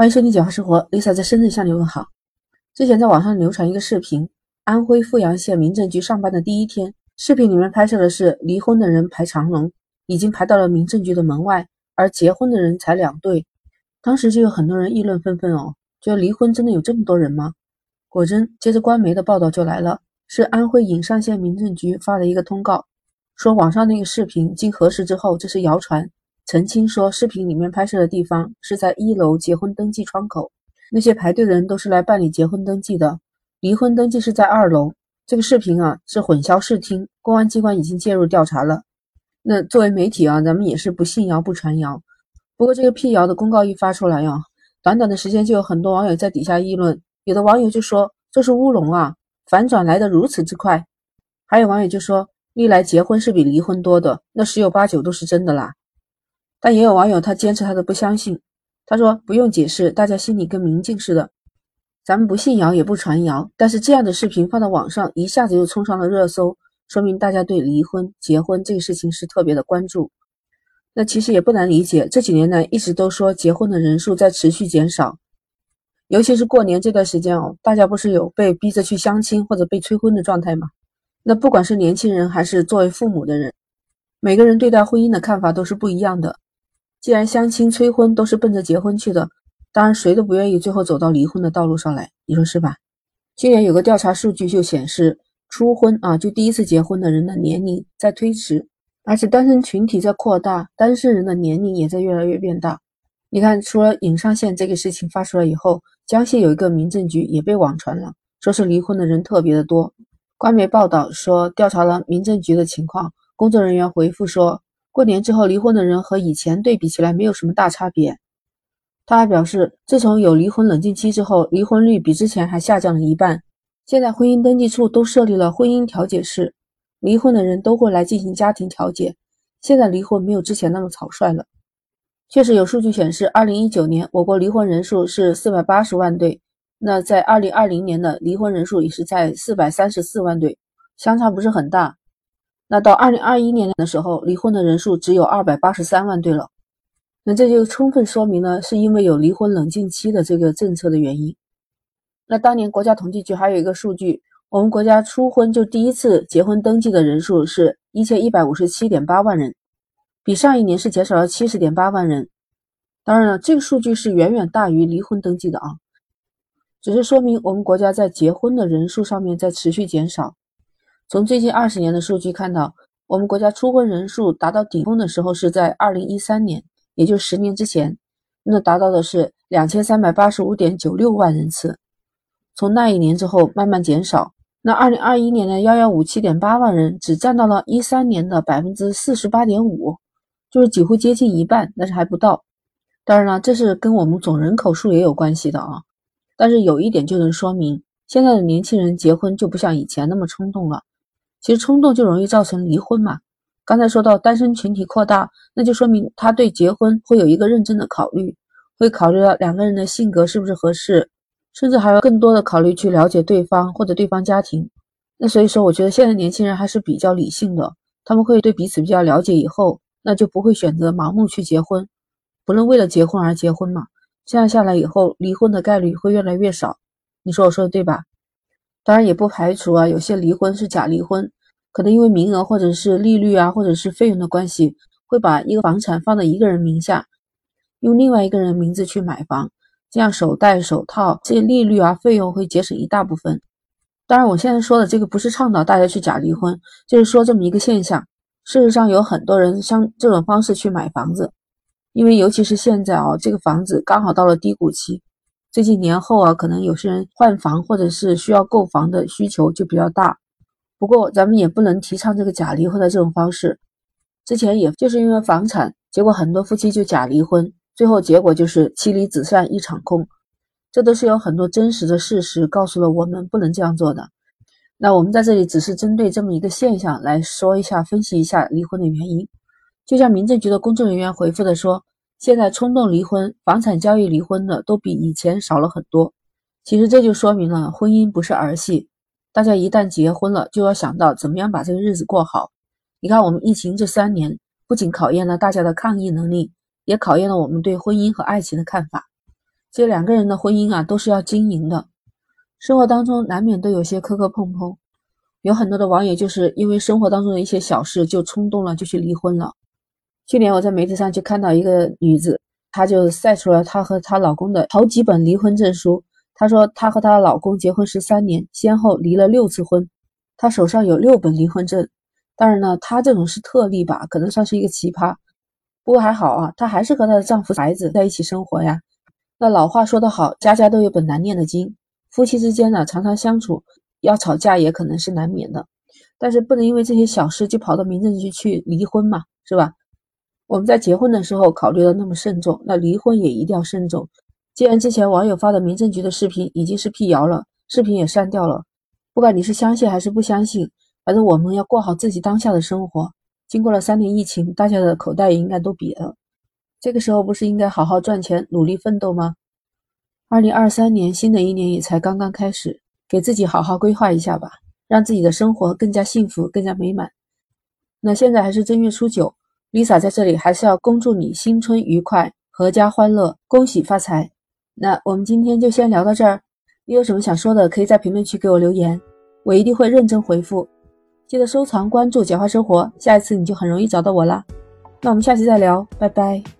欢迎收听《简化生活》，Lisa 在深圳向你问好。之前在网上流传一个视频，安徽阜阳县民政局上班的第一天，视频里面拍摄的是离婚的人排长龙，已经排到了民政局的门外，而结婚的人才两对。当时就有很多人议论纷纷哦，觉得离婚真的有这么多人吗？果真，接着官媒的报道就来了，是安徽颍上县民政局发的一个通告，说网上那个视频经核实之后，这是谣传。澄清说，视频里面拍摄的地方是在一楼结婚登记窗口，那些排队的人都是来办理结婚登记的，离婚登记是在二楼。这个视频啊是混淆视听，公安机关已经介入调查了。那作为媒体啊，咱们也是不信谣不传谣。不过这个辟谣的公告一发出来呀，短短的时间就有很多网友在底下议论，有的网友就说这是乌龙啊，反转来的如此之快。还有网友就说，历来结婚是比离婚多的，那十有八九都是真的啦。但也有网友他坚持他的不相信，他说不用解释，大家心里跟明镜似的。咱们不信谣也不传谣，但是这样的视频放到网上，一下子就冲上了热搜，说明大家对离婚、结婚这个事情是特别的关注。那其实也不难理解，这几年来一直都说结婚的人数在持续减少，尤其是过年这段时间哦，大家不是有被逼着去相亲或者被催婚的状态吗？那不管是年轻人还是作为父母的人，每个人对待婚姻的看法都是不一样的。既然相亲催婚都是奔着结婚去的，当然谁都不愿意最后走到离婚的道路上来，你说是吧？去年有个调查数据就显示，初婚啊，就第一次结婚的人的年龄在推迟，而且单身群体在扩大，单身人的年龄也在越来越变大。你看，除了颍上县这个事情发出来以后，江西有一个民政局也被网传了，说是离婚的人特别的多。官媒报道说，调查了民政局的情况，工作人员回复说。过年之后离婚的人和以前对比起来没有什么大差别。他还表示，自从有离婚冷静期之后，离婚率比之前还下降了一半。现在婚姻登记处都设立了婚姻调解室，离婚的人都会来进行家庭调解。现在离婚没有之前那么草率了。确实有数据显示，二零一九年我国离婚人数是四百八十万对，那在二零二零年的离婚人数也是在四百三十四万对，相差不是很大。那到二零二一年的时候，离婚的人数只有二百八十三万对了。那这就充分说明呢，是因为有离婚冷静期的这个政策的原因。那当年国家统计局还有一个数据，我们国家初婚就第一次结婚登记的人数是一千一百五十七点八万人，比上一年是减少了七十点八万人。当然了，这个数据是远远大于离婚登记的啊，只是说明我们国家在结婚的人数上面在持续减少。从最近二十年的数据看到，我们国家初婚人数达到顶峰的时候是在二零一三年，也就十年之前，那达到的是两千三百八十五点九六万人次。从那一年之后慢慢减少，那二零二一年的幺幺五七点八万人只占到了一三年的百分之四十八点五，就是几乎接近一半，但是还不到。当然了，这是跟我们总人口数也有关系的啊。但是有一点就能说明，现在的年轻人结婚就不像以前那么冲动了。其实冲动就容易造成离婚嘛。刚才说到单身群体扩大，那就说明他对结婚会有一个认真的考虑，会考虑到两个人的性格是不是合适，甚至还要更多的考虑去了解对方或者对方家庭。那所以说，我觉得现在年轻人还是比较理性的，他们会对彼此比较了解以后，那就不会选择盲目去结婚，不能为了结婚而结婚嘛。这样下来以后，离婚的概率会越来越少。你说我说的对吧？当然也不排除啊，有些离婚是假离婚，可能因为名额或者是利率啊，或者是费用的关系，会把一个房产放在一个人名下，用另外一个人名字去买房，这样手戴手套这些利率啊费用会节省一大部分。当然，我现在说的这个不是倡导大家去假离婚，就是说这么一个现象。事实上，有很多人像这种方式去买房子，因为尤其是现在啊，这个房子刚好到了低谷期。最近年后啊，可能有些人换房或者是需要购房的需求就比较大。不过咱们也不能提倡这个假离婚的这种方式。之前也就是因为房产，结果很多夫妻就假离婚，最后结果就是妻离子散一场空。这都是有很多真实的事实告诉了我们不能这样做的。那我们在这里只是针对这么一个现象来说一下，分析一下离婚的原因。就像民政局的工作人员回复的说。现在冲动离婚、房产交易离婚的都比以前少了很多。其实这就说明了婚姻不是儿戏，大家一旦结婚了，就要想到怎么样把这个日子过好。你看，我们疫情这三年，不仅考验了大家的抗疫能力，也考验了我们对婚姻和爱情的看法。这两个人的婚姻啊，都是要经营的，生活当中难免都有些磕磕碰碰。有很多的网友就是因为生活当中的一些小事就冲动了，就去离婚了。去年我在媒体上就看到一个女子，她就晒出了她和她老公的好几本离婚证书。她说她和她老公结婚十三年，先后离了六次婚，她手上有六本离婚证。当然呢，她这种是特例吧，可能算是一个奇葩。不过还好啊，她还是和她的丈夫、孩子在一起生活呀。那老话说得好，家家都有本难念的经，夫妻之间呢，常常相处。要吵架也可能是难免的，但是不能因为这些小事就跑到民政局去离婚嘛，是吧？我们在结婚的时候考虑的那么慎重，那离婚也一定要慎重。既然之前网友发的民政局的视频已经是辟谣了，视频也删掉了，不管你是相信还是不相信，反正我们要过好自己当下的生活。经过了三年疫情，大家的口袋也应该都瘪了，这个时候不是应该好好赚钱、努力奋斗吗？二零二三年，新的一年也才刚刚开始。给自己好好规划一下吧，让自己的生活更加幸福、更加美满。那现在还是正月初九，Lisa 在这里还是要恭祝你新春愉快、阖家欢乐、恭喜发财。那我们今天就先聊到这儿，你有什么想说的，可以在评论区给我留言，我一定会认真回复。记得收藏、关注“简化生活”，下一次你就很容易找到我啦。那我们下期再聊，拜拜。